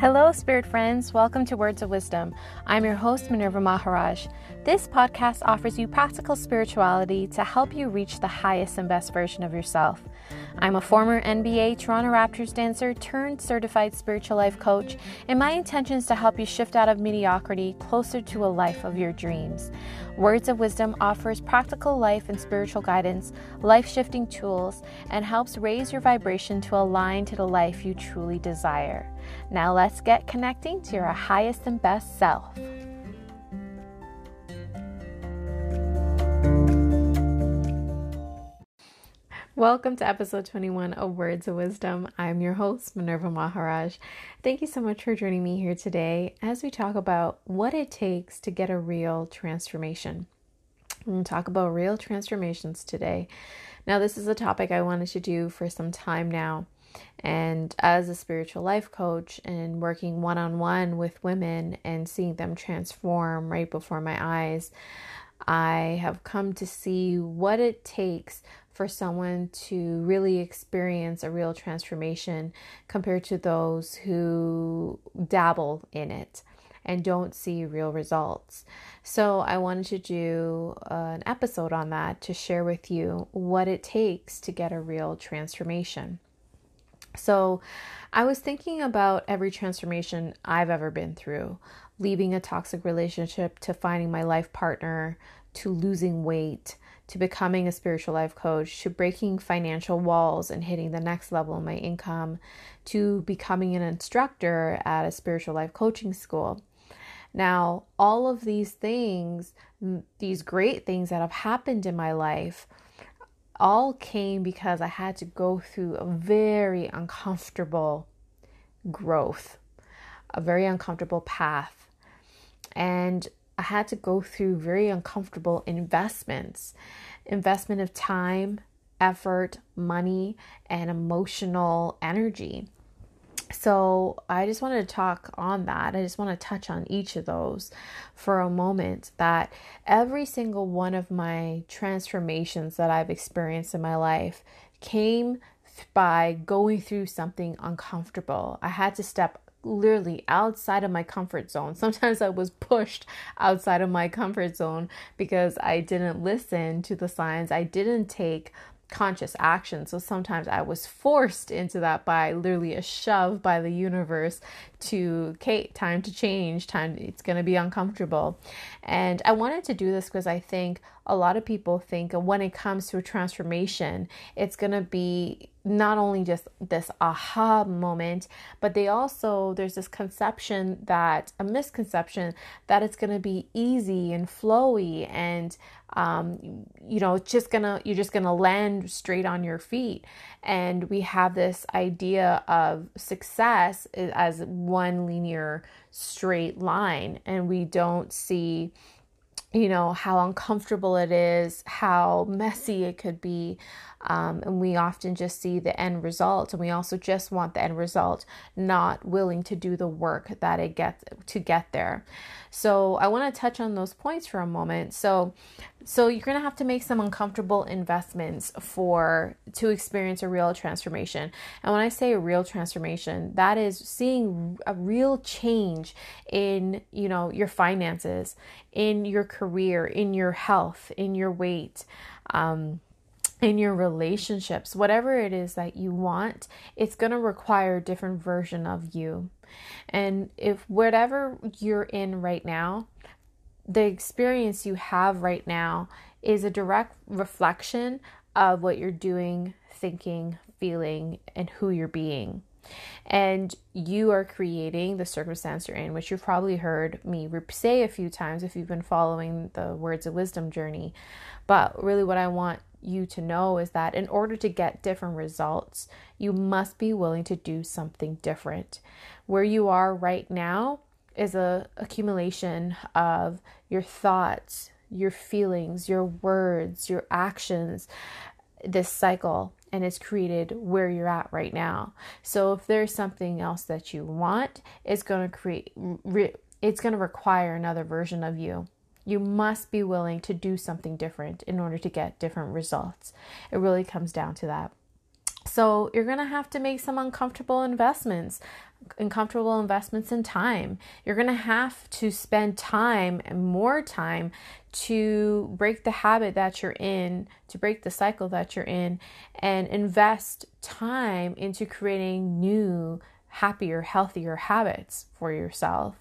Hello, spirit friends. Welcome to Words of Wisdom. I'm your host, Minerva Maharaj. This podcast offers you practical spirituality to help you reach the highest and best version of yourself. I'm a former NBA Toronto Raptors dancer turned certified spiritual life coach, and my intention is to help you shift out of mediocrity closer to a life of your dreams. Words of Wisdom offers practical life and spiritual guidance, life shifting tools, and helps raise your vibration to align to the life you truly desire. Now let's get connecting to your highest and best self. Welcome to episode 21 of Words of Wisdom. I'm your host, Minerva Maharaj. Thank you so much for joining me here today as we talk about what it takes to get a real transformation. We're going to talk about real transformations today. Now, this is a topic I wanted to do for some time now. And as a spiritual life coach and working one on one with women and seeing them transform right before my eyes, I have come to see what it takes for someone to really experience a real transformation compared to those who dabble in it and don't see real results. So, I wanted to do an episode on that to share with you what it takes to get a real transformation. So, I was thinking about every transformation I've ever been through leaving a toxic relationship to finding my life partner to losing weight to becoming a spiritual life coach to breaking financial walls and hitting the next level in my income to becoming an instructor at a spiritual life coaching school. Now, all of these things, these great things that have happened in my life, all came because I had to go through a very uncomfortable growth, a very uncomfortable path. And I had to go through very uncomfortable investments investment of time, effort, money, and emotional energy. So, I just wanted to talk on that. I just want to touch on each of those for a moment. That every single one of my transformations that I've experienced in my life came by going through something uncomfortable. I had to step literally outside of my comfort zone. Sometimes I was pushed outside of my comfort zone because I didn't listen to the signs. I didn't take conscious action. So sometimes I was forced into that by literally a shove by the universe to Kate, time to change, time it's going to be uncomfortable. And I wanted to do this because I think a lot of people think when it comes to transformation, it's going to be not only just this aha moment, but they also, there's this conception that, a misconception that it's going to be easy and flowy and, um, you know, it's just gonna, you're just gonna land straight on your feet. And we have this idea of success as one linear straight line, and we don't see you know, how uncomfortable it is, how messy it could be. Um, and we often just see the end result, and we also just want the end result, not willing to do the work that it gets to get there. So I want to touch on those points for a moment. So, so you're gonna have to make some uncomfortable investments for to experience a real transformation. And when I say a real transformation, that is seeing a real change in you know your finances, in your career, in your health, in your weight. Um, in your relationships, whatever it is that you want, it's going to require a different version of you. And if whatever you're in right now, the experience you have right now is a direct reflection of what you're doing, thinking, feeling, and who you're being. And you are creating the circumstance you're in, which you've probably heard me say a few times if you've been following the Words of Wisdom journey. But really, what I want you to know is that in order to get different results, you must be willing to do something different. Where you are right now is a accumulation of your thoughts, your feelings, your words, your actions, this cycle and it's created where you're at right now. So if there's something else that you want, it's going to create re, it's going to require another version of you. You must be willing to do something different in order to get different results. It really comes down to that. So you're going to have to make some uncomfortable investments, uncomfortable investments in time. You're going to have to spend time and more time to break the habit that you're in, to break the cycle that you're in, and invest time into creating new, happier, healthier habits for yourself.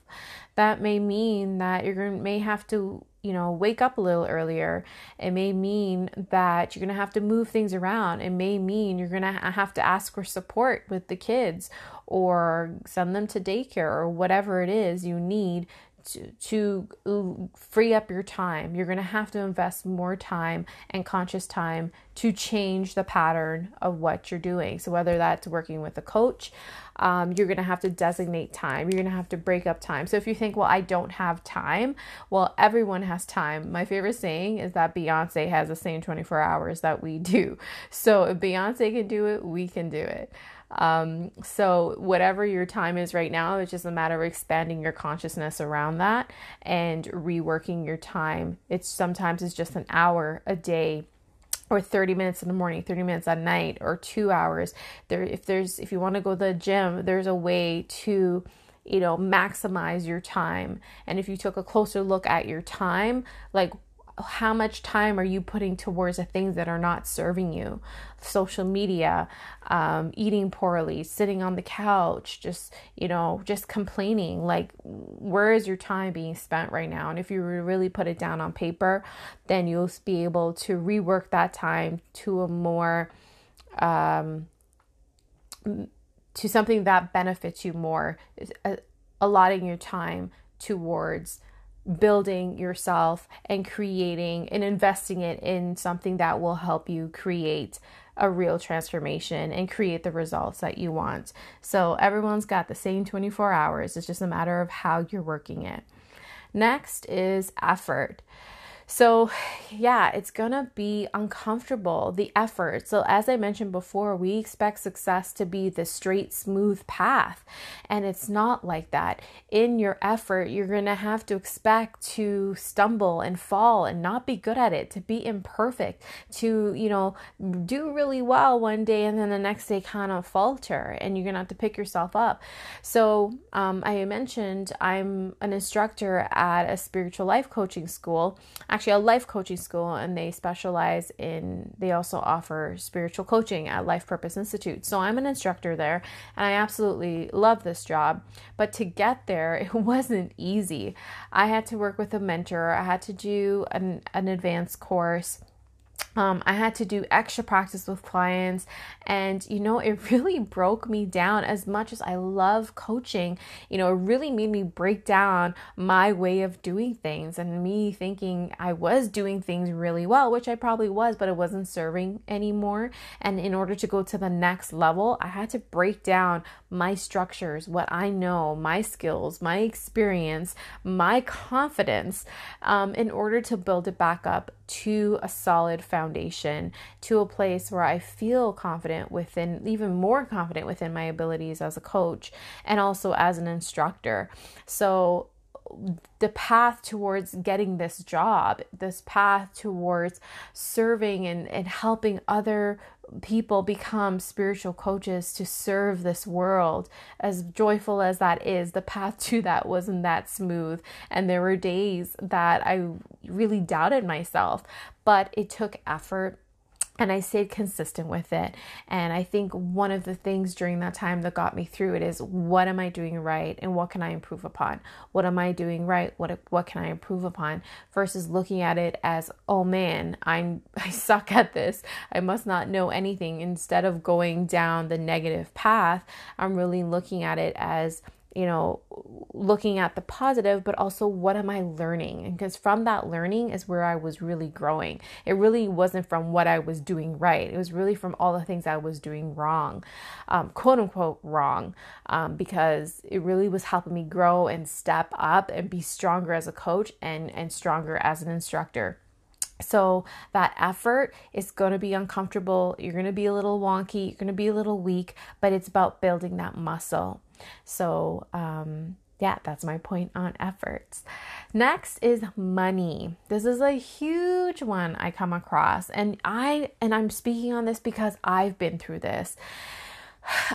That may mean that you're going may have to you know, wake up a little earlier. It may mean that you're going to have to move things around. It may mean you're going to have to ask for support with the kids or send them to daycare or whatever it is you need to, to free up your time. You're going to have to invest more time and conscious time to change the pattern of what you're doing. So, whether that's working with a coach, um, you're going to have to designate time. You're going to have to break up time. So, if you think, well, I don't have time, well, everyone has time. My favorite saying is that Beyonce has the same 24 hours that we do. So, if Beyonce can do it, we can do it. Um, so, whatever your time is right now, it's just a matter of expanding your consciousness around that and reworking your time. It's sometimes it's just an hour a day or 30 minutes in the morning 30 minutes at night or two hours there if there's if you want to go to the gym there's a way to you know maximize your time and if you took a closer look at your time like how much time are you putting towards the things that are not serving you? Social media um, eating poorly sitting on the couch just you know just complaining. Like where is your time being spent right now? And if you really put it down on paper then you'll be able to rework that time to a more um, to something that benefits you more uh, allotting your time towards building yourself and creating and investing it in something that will help you create a real transformation and create the results that you want. So everyone's got the same 24 hours. It's just a matter of how you're working it. Next is effort. So, yeah, it's gonna be uncomfortable, the effort. So, as I mentioned before, we expect success to be the straight, smooth path, and it's not like that. In your effort, you're gonna have to expect to stumble and fall and not be good at it, to be imperfect, to, you know, do really well one day and then the next day kind of falter, and you're gonna have to pick yourself up. So, um, I mentioned I'm an instructor at a spiritual life coaching school actually a life coaching school and they specialize in they also offer spiritual coaching at life purpose institute. So i'm an instructor there and i absolutely love this job. But to get there it wasn't easy. I had to work with a mentor. I had to do an, an advanced course um, I had to do extra practice with clients, and you know, it really broke me down as much as I love coaching. You know, it really made me break down my way of doing things and me thinking I was doing things really well, which I probably was, but it wasn't serving anymore. And in order to go to the next level, I had to break down my structures, what I know, my skills, my experience, my confidence, um, in order to build it back up to a solid foundation, to a place where I feel confident within, even more confident within my abilities as a coach and also as an instructor. So, the path towards getting this job, this path towards serving and, and helping other people become spiritual coaches to serve this world, as joyful as that is, the path to that wasn't that smooth. And there were days that I really doubted myself, but it took effort and I stayed consistent with it. And I think one of the things during that time that got me through it is what am I doing right and what can I improve upon? What am I doing right? What what can I improve upon? Versus looking at it as, oh man, I'm I suck at this. I must not know anything. Instead of going down the negative path, I'm really looking at it as you know, looking at the positive, but also what am I learning? Because from that learning is where I was really growing. It really wasn't from what I was doing right, it was really from all the things I was doing wrong, um, quote unquote wrong, um, because it really was helping me grow and step up and be stronger as a coach and, and stronger as an instructor. So that effort is going to be uncomfortable. You're going to be a little wonky. You're going to be a little weak, but it's about building that muscle. So, um, yeah, that's my point on efforts. Next is money. This is a huge one I come across and I and I'm speaking on this because I've been through this.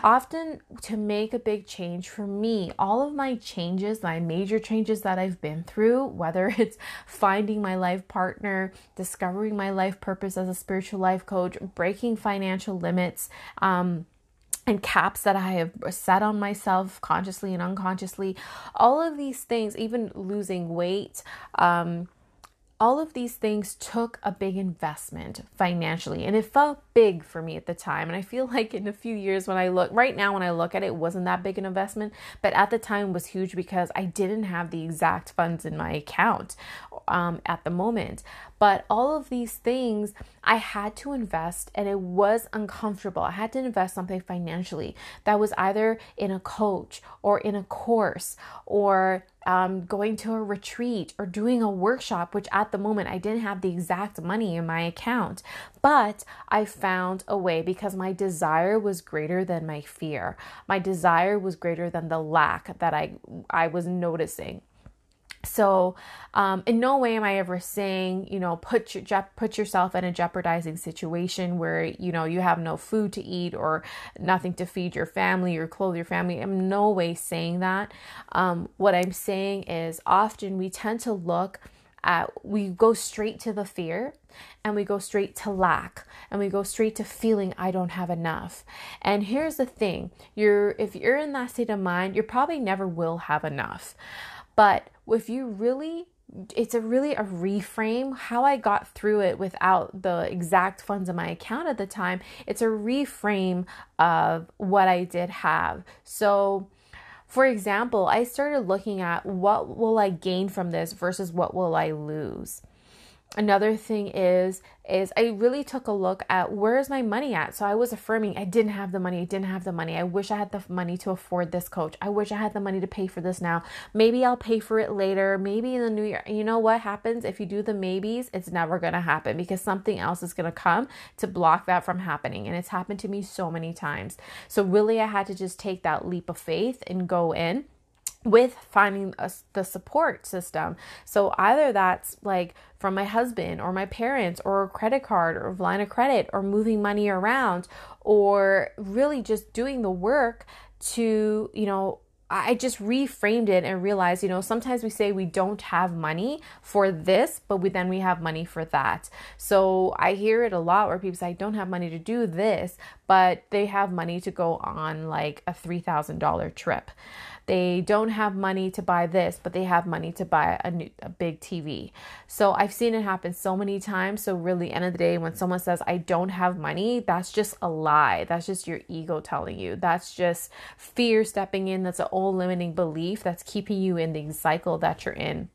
Often to make a big change for me, all of my changes, my major changes that I've been through, whether it's finding my life partner, discovering my life purpose as a spiritual life coach, breaking financial limits, um, and caps that I have set on myself consciously and unconsciously. All of these things, even losing weight, um, all of these things took a big investment financially and it felt big for me at the time and i feel like in a few years when i look right now when i look at it, it wasn't that big an investment but at the time was huge because i didn't have the exact funds in my account um, at the moment but all of these things I had to invest and it was uncomfortable. I had to invest something financially that was either in a coach or in a course or um, going to a retreat or doing a workshop, which at the moment I didn't have the exact money in my account. But I found a way because my desire was greater than my fear. My desire was greater than the lack that I, I was noticing. So, um, in no way am I ever saying, you know, put your, je- put yourself in a jeopardizing situation where you know you have no food to eat or nothing to feed your family or clothe your family. I'm no way saying that. Um, what I'm saying is, often we tend to look at we go straight to the fear and we go straight to lack and we go straight to feeling I don't have enough. And here's the thing: you're if you're in that state of mind, you probably never will have enough. But if you really it's a really a reframe how i got through it without the exact funds in my account at the time it's a reframe of what i did have so for example i started looking at what will i gain from this versus what will i lose another thing is is I really took a look at where is my money at. So I was affirming I didn't have the money, I didn't have the money. I wish I had the money to afford this coach. I wish I had the money to pay for this now. Maybe I'll pay for it later. Maybe in the new year. You know what happens if you do the maybes? It's never going to happen because something else is going to come to block that from happening. And it's happened to me so many times. So really I had to just take that leap of faith and go in with finding a, the support system. So either that's like from my husband or my parents or a credit card or line of credit or moving money around or really just doing the work to, you know, I just reframed it and realized, you know, sometimes we say we don't have money for this, but we then we have money for that. So I hear it a lot where people say, I don't have money to do this, but they have money to go on like a $3,000 trip. They don't have money to buy this, but they have money to buy a, new, a big TV. So I've seen it happen so many times. So really, end of the day, when someone says I don't have money, that's just a lie. That's just your ego telling you. That's just fear stepping in. That's an old limiting belief that's keeping you in the cycle that you're in.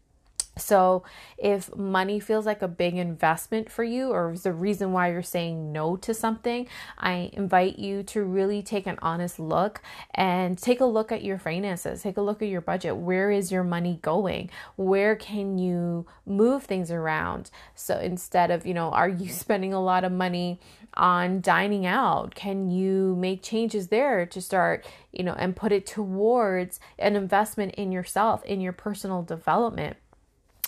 So, if money feels like a big investment for you or is the reason why you're saying no to something, I invite you to really take an honest look and take a look at your finances. Take a look at your budget. Where is your money going? Where can you move things around? So, instead of, you know, are you spending a lot of money on dining out? Can you make changes there to start, you know, and put it towards an investment in yourself, in your personal development?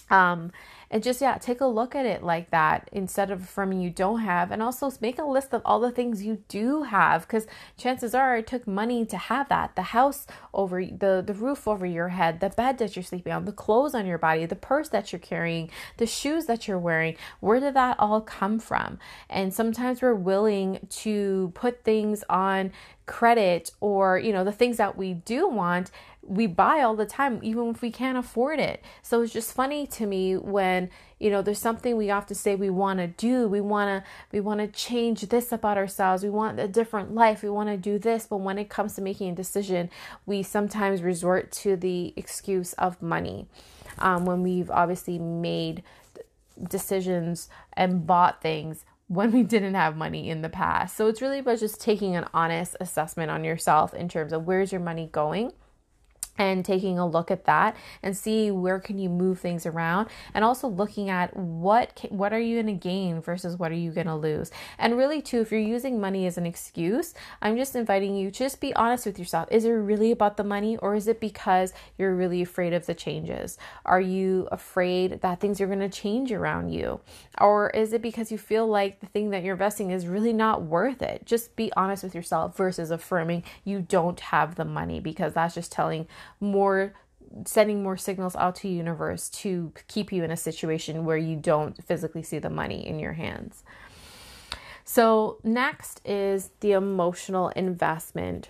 Um, and just yeah, take a look at it like that instead of affirming you don't have, and also make a list of all the things you do have, because chances are it took money to have that. The house over the the roof over your head, the bed that you're sleeping on, the clothes on your body, the purse that you're carrying, the shoes that you're wearing. Where did that all come from? And sometimes we're willing to put things on credit or you know the things that we do want we buy all the time even if we can't afford it so it's just funny to me when you know there's something we to say we want to do we want to we want to change this about ourselves we want a different life we want to do this but when it comes to making a decision we sometimes resort to the excuse of money um, when we've obviously made decisions and bought things when we didn't have money in the past. So it's really about just taking an honest assessment on yourself in terms of where's your money going and taking a look at that and see where can you move things around. And also looking at what what are you going to gain versus what are you going to lose. And really too if you're using money as an excuse i'm just inviting you just be honest with yourself. Is it really about the money or is it because you're really afraid of the changes? Are you afraid that things are going to change around you? Or is it because you feel like the thing that you're investing is really not worth it? Just be honest with yourself versus affirming you don't have the money because that's just telling more sending more signals out to universe to keep you in a situation where you don't physically see the money in your hands. So, next is the emotional investment.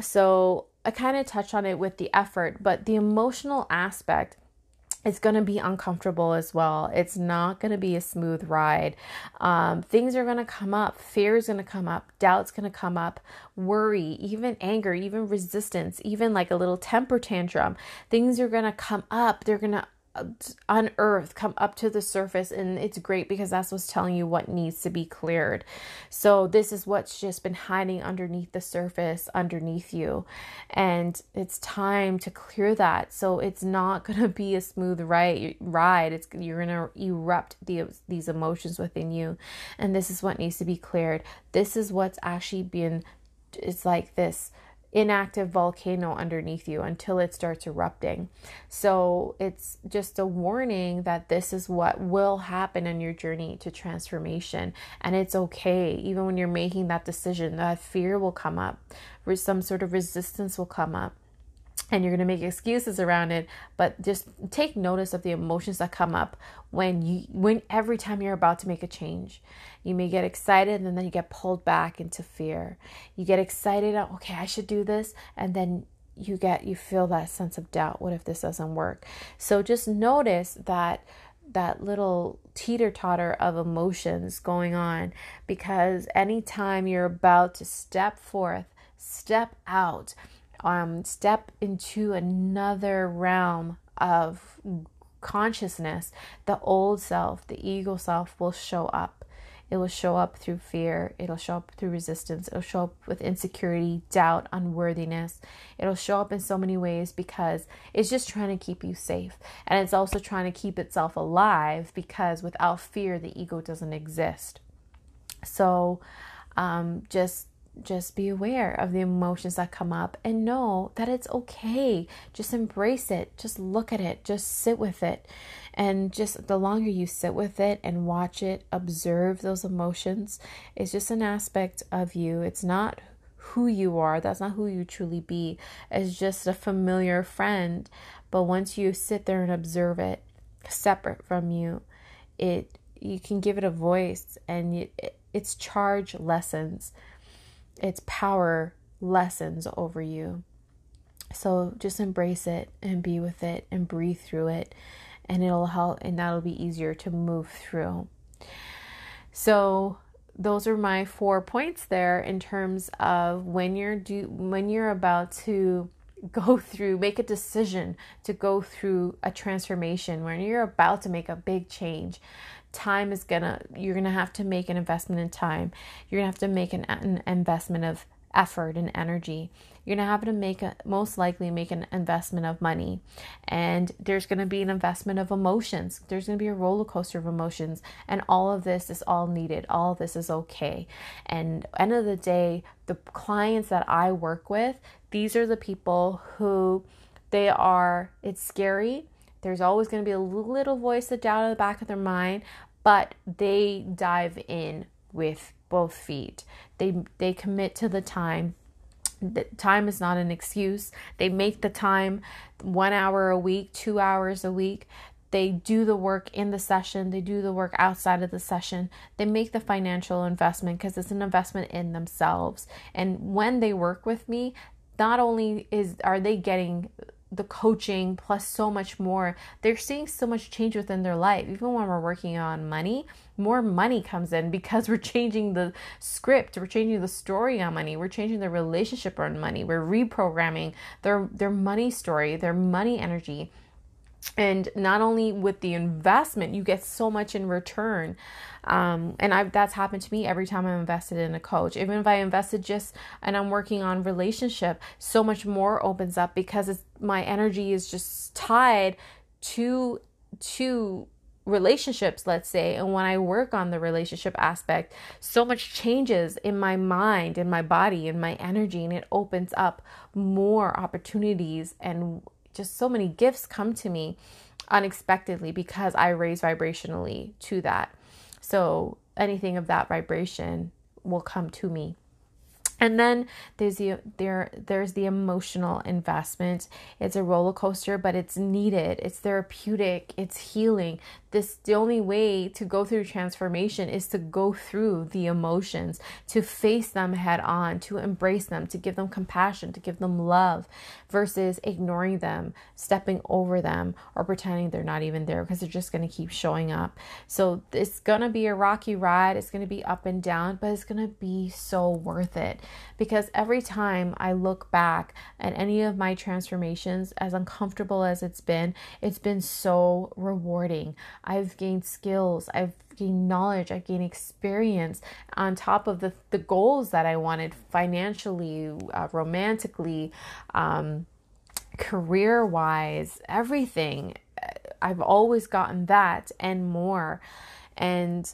So, I kind of touched on it with the effort, but the emotional aspect it's going to be uncomfortable as well. It's not going to be a smooth ride. Um, things are going to come up. Fear is going to come up. Doubt's going to come up. Worry, even anger, even resistance, even like a little temper tantrum. Things are going to come up. They're going to unearth, come up to the surface, and it's great because that's what's telling you what needs to be cleared. So, this is what's just been hiding underneath the surface, underneath you, and it's time to clear that. So, it's not going to be a smooth ride. Ride. It's you're going to erupt the, these emotions within you, and this is what needs to be cleared. This is what's actually been. It's like this inactive volcano underneath you until it starts erupting. So it's just a warning that this is what will happen in your journey to transformation. And it's okay, even when you're making that decision, that fear will come up, some sort of resistance will come up and you're going to make excuses around it but just take notice of the emotions that come up when you when every time you're about to make a change. You may get excited and then you get pulled back into fear. You get excited oh, okay i should do this and then you get you feel that sense of doubt. What if this doesn't work? So just notice that that little teeter totter of emotions going on because anytime you're about to step forth step out um, step into another realm of consciousness, the old self, the ego self will show up. It will show up through fear. It'll show up through resistance. It'll show up with insecurity, doubt, unworthiness. It'll show up in so many ways because it's just trying to keep you safe. And it's also trying to keep itself alive because without fear, the ego doesn't exist. So um, just just be aware of the emotions that come up and know that it's okay. Just embrace it. Just look at it. Just sit with it. And just the longer you sit with it and watch it, observe those emotions, it's just an aspect of you. It's not who you are. That's not who you truly be. It's just a familiar friend. But once you sit there and observe it, separate from you, it you can give it a voice and it, its charge lessens its power lessens over you. So just embrace it and be with it and breathe through it, and it'll help, and that'll be easier to move through. So those are my four points there in terms of when you're do when you're about to go through make a decision to go through a transformation when you're about to make a big change time is gonna you're gonna have to make an investment in time. You're gonna have to make an, an investment of effort and energy. You're gonna have to make a most likely make an investment of money. And there's gonna be an investment of emotions. There's gonna be a roller coaster of emotions. And all of this is all needed. All this is okay. And end of the day the clients that i work with these are the people who they are it's scary there's always going to be a little voice of doubt in the back of their mind, but they dive in with both feet. They they commit to the time. The time is not an excuse. They make the time 1 hour a week, 2 hours a week. They do the work in the session, they do the work outside of the session. They make the financial investment because it's an investment in themselves. And when they work with me, not only is are they getting the coaching plus so much more. They're seeing so much change within their life. Even when we're working on money more money comes in because we're changing the script. We're changing the story on money. We're changing the relationship on money. We're reprogramming their their money story their money energy and not only with the investment you get so much in return. Um, and I, that's happened to me every time i'm invested in a coach. Even if i invested just and i'm working on relationship so much more opens up because my energy is just tied to to relationships let's say. And when i work on the relationship aspect so much changes in my mind in my body in my energy and it opens up more opportunities and just so many gifts come to me unexpectedly because I raise vibrationally to that. So anything of that vibration will come to me. And then there's the there there's the emotional investment. It's a roller coaster, but it's needed. It's therapeutic. It's healing this the only way to go through transformation is to go through the emotions to face them head on to embrace them to give them compassion to give them love versus ignoring them stepping over them or pretending they're not even there because they're just going to keep showing up. So it's going to be a rocky ride. It's going to be up and down but it's going to be so worth it because every time i look back at any of my transformations as uncomfortable as it's been it's been so rewarding I've gained skills, I've gained knowledge, I've gained experience on top of the, the goals that I wanted financially, uh, romantically, um, career wise, everything. I've always gotten that and more. And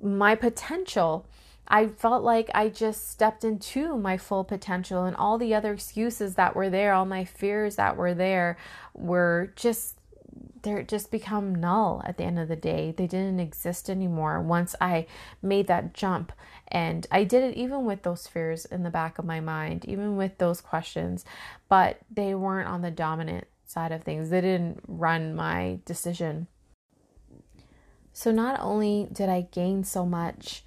my potential. I felt like I just stepped into my full potential, and all the other excuses that were there, all my fears that were there, were just they're just become null at the end of the day. They didn't exist anymore once I made that jump. And I did it even with those fears in the back of my mind, even with those questions, but they weren't on the dominant side of things. They didn't run my decision. So not only did I gain so much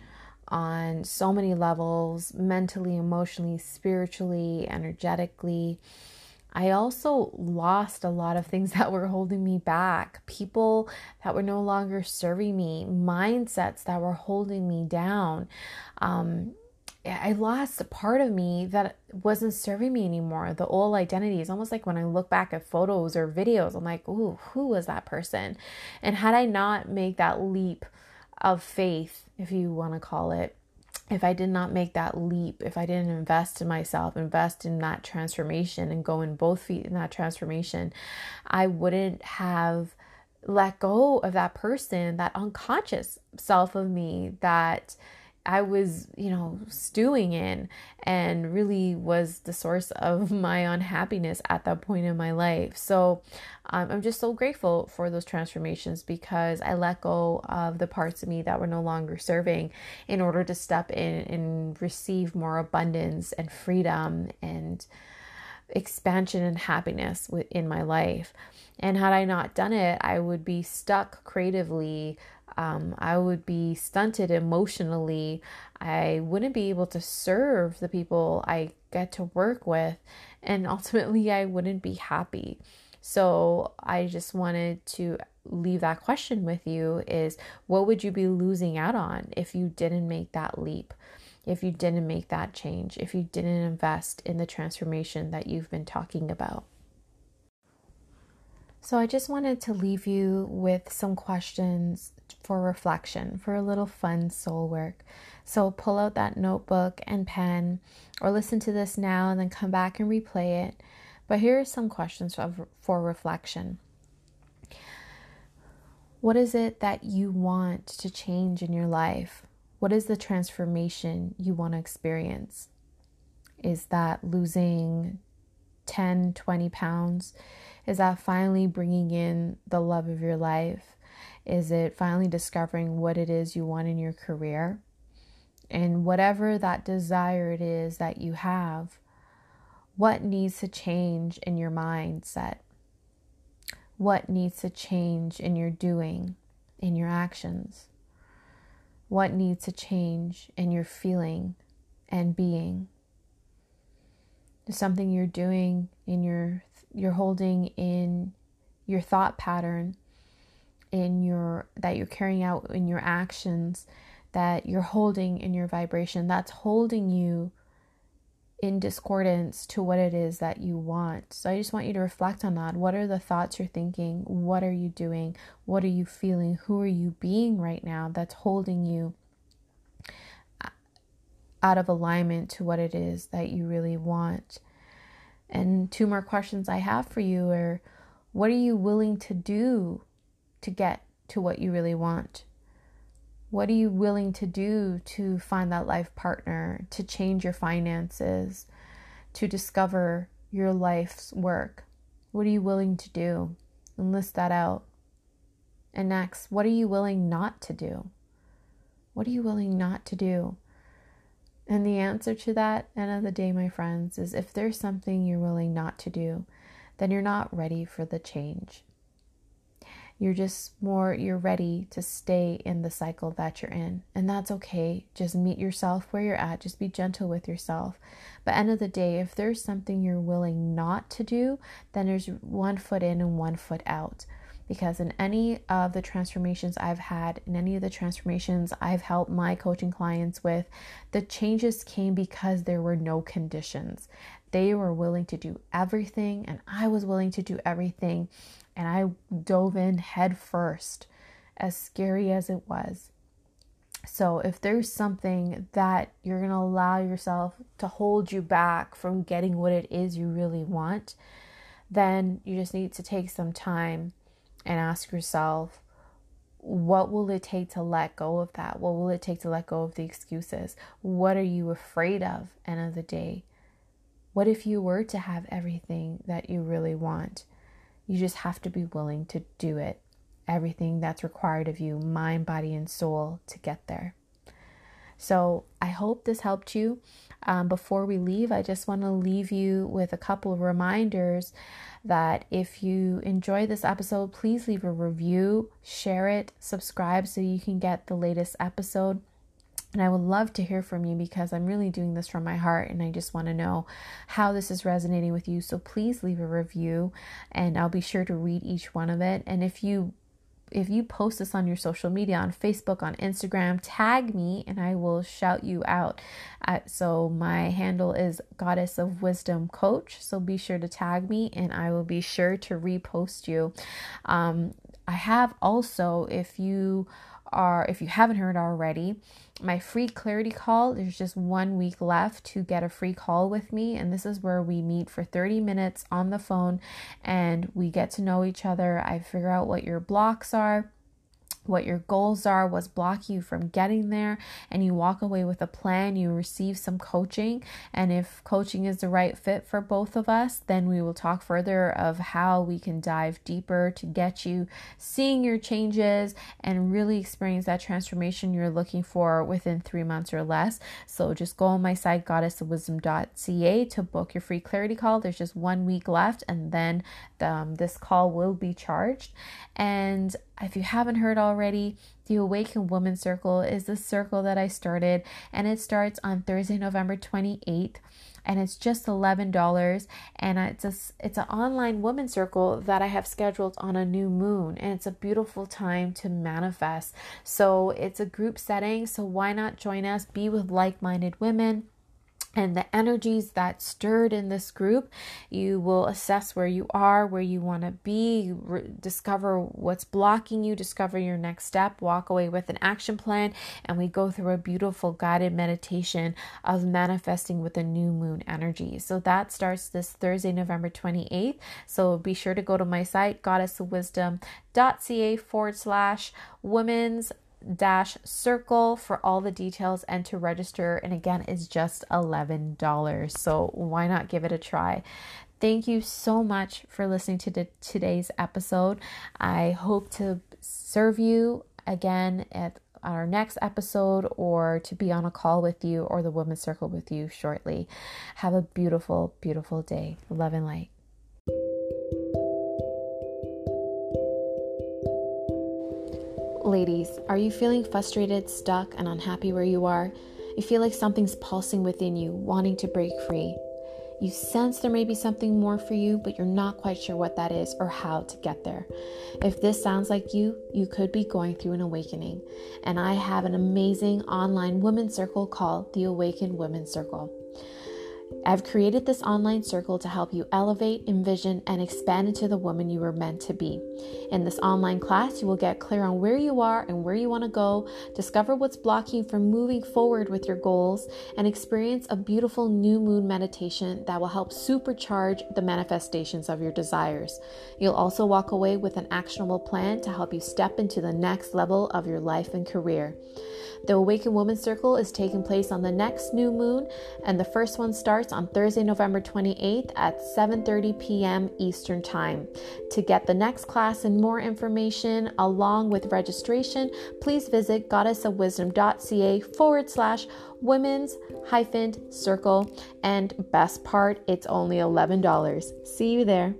on so many levels mentally, emotionally, spiritually, energetically, I also lost a lot of things that were holding me back, people that were no longer serving me, mindsets that were holding me down. Um, I lost a part of me that wasn't serving me anymore. The old identity is almost like when I look back at photos or videos, I'm like, ooh, who was that person? And had I not made that leap of faith, if you want to call it, if I did not make that leap, if I didn't invest in myself, invest in that transformation and go in both feet in that transformation, I wouldn't have let go of that person, that unconscious self of me that I was, you know, stewing in and really was the source of my unhappiness at that point in my life. So um, I'm just so grateful for those transformations because I let go of the parts of me that were no longer serving in order to step in and receive more abundance and freedom and expansion and happiness in my life. And had I not done it, I would be stuck creatively um, I would be stunted emotionally. I wouldn't be able to serve the people I get to work with, and ultimately, I wouldn't be happy. So, I just wanted to leave that question with you is what would you be losing out on if you didn't make that leap? If you didn't make that change, if you didn't invest in the transformation that you've been talking about. So, I just wanted to leave you with some questions for reflection, for a little fun soul work. So pull out that notebook and pen or listen to this now and then come back and replay it. But here are some questions for, for reflection. What is it that you want to change in your life? What is the transformation you want to experience? Is that losing 10, 20 pounds? Is that finally bringing in the love of your life? Is it finally discovering what it is you want in your career? And whatever that desire it is that you have, what needs to change in your mindset? What needs to change in your doing, in your actions? What needs to change in your feeling and being? Something you're doing in your you're holding in your thought pattern in your that you're carrying out in your actions that you're holding in your vibration that's holding you in discordance to what it is that you want. So I just want you to reflect on that. What are the thoughts you're thinking? What are you doing? What are you feeling? Who are you being right now that's holding you out of alignment to what it is that you really want? And two more questions I have for you are what are you willing to do to get to what you really want? What are you willing to do to find that life partner, to change your finances, to discover your life's work? What are you willing to do? And list that out. And next, what are you willing not to do? What are you willing not to do? And the answer to that, end of the day, my friends, is if there's something you're willing not to do, then you're not ready for the change. You're just more, you're ready to stay in the cycle that you're in. And that's okay. Just meet yourself where you're at. Just be gentle with yourself. But end of the day, if there's something you're willing not to do, then there's one foot in and one foot out. Because in any of the transformations I've had, in any of the transformations I've helped my coaching clients with, the changes came because there were no conditions. They were willing to do everything, and I was willing to do everything and I dove in head first, as scary as it was. So, if there's something that you're going to allow yourself to hold you back from getting what it is you really want, then you just need to take some time and ask yourself, what will it take to let go of that? What will it take to let go of the excuses? What are you afraid of, end of the day? What if you were to have everything that you really want? You just have to be willing to do it. Everything that's required of you, mind, body, and soul, to get there. So I hope this helped you. Um, before we leave, I just want to leave you with a couple of reminders that if you enjoy this episode, please leave a review, share it, subscribe so you can get the latest episode. And I would love to hear from you because I'm really doing this from my heart and I just want to know how this is resonating with you. So please leave a review and I'll be sure to read each one of it. And if you if you post this on your social media on Facebook, on Instagram, tag me and I will shout you out. Uh, so my handle is Goddess of Wisdom Coach. So be sure to tag me and I will be sure to repost you. Um, I have also, if you are, if you haven't heard already, my free clarity call. There's just one week left to get a free call with me. And this is where we meet for 30 minutes on the phone and we get to know each other. I figure out what your blocks are what your goals are, what's blocking you from getting there, and you walk away with a plan. You receive some coaching, and if coaching is the right fit for both of us, then we will talk further of how we can dive deeper to get you seeing your changes and really experience that transformation you're looking for within three months or less. So just go on my site, goddessofwisdom.ca, to book your free clarity call. There's just one week left, and then um, this call will be charged. And if you haven't heard already, the Awaken Woman Circle is the circle that I started, and it starts on Thursday, November 28th. And it's just eleven dollars, and it's a it's an online woman circle that I have scheduled on a new moon, and it's a beautiful time to manifest. So it's a group setting, so why not join us? Be with like minded women and the energies that stirred in this group. You will assess where you are, where you want to be, re- discover what's blocking you, discover your next step, walk away with an action plan, and we go through a beautiful guided meditation of manifesting with the new moon energy. So that starts this Thursday, November 28th. So be sure to go to my site, goddessofwisdom.ca forward slash women's dash circle for all the details and to register. And again is just $11 so why not give it a try? Thank you so much for listening to the, today's episode. I hope to serve you again at our next episode or to be on a call with you or the women's circle with you shortly. Have a beautiful beautiful day. Love and light Ladies, are you feeling frustrated, stuck, and unhappy where you are? You feel like something's pulsing within you, wanting to break free. You sense there may be something more for you, but you're not quite sure what that is or how to get there. If this sounds like you, you could be going through an awakening. And I have an amazing online women's circle called the Awakened Women's Circle. I've created this online circle to help you elevate, envision, and expand into the woman you were meant to be. In this online class, you will get clear on where you are and where you want to go, discover what's blocking you from moving forward with your goals, and experience a beautiful new moon meditation that will help supercharge the manifestations of your desires. You'll also walk away with an actionable plan to help you step into the next level of your life and career. The Awakened Woman Circle is taking place on the next new moon, and the first one starts on Thursday, November 28th at 7:30 p.m. Eastern Time. To get the next class and more information along with registration, please visit goddessofwisdom.ca forward slash women's hyphen circle. And best part, it's only $11. See you there.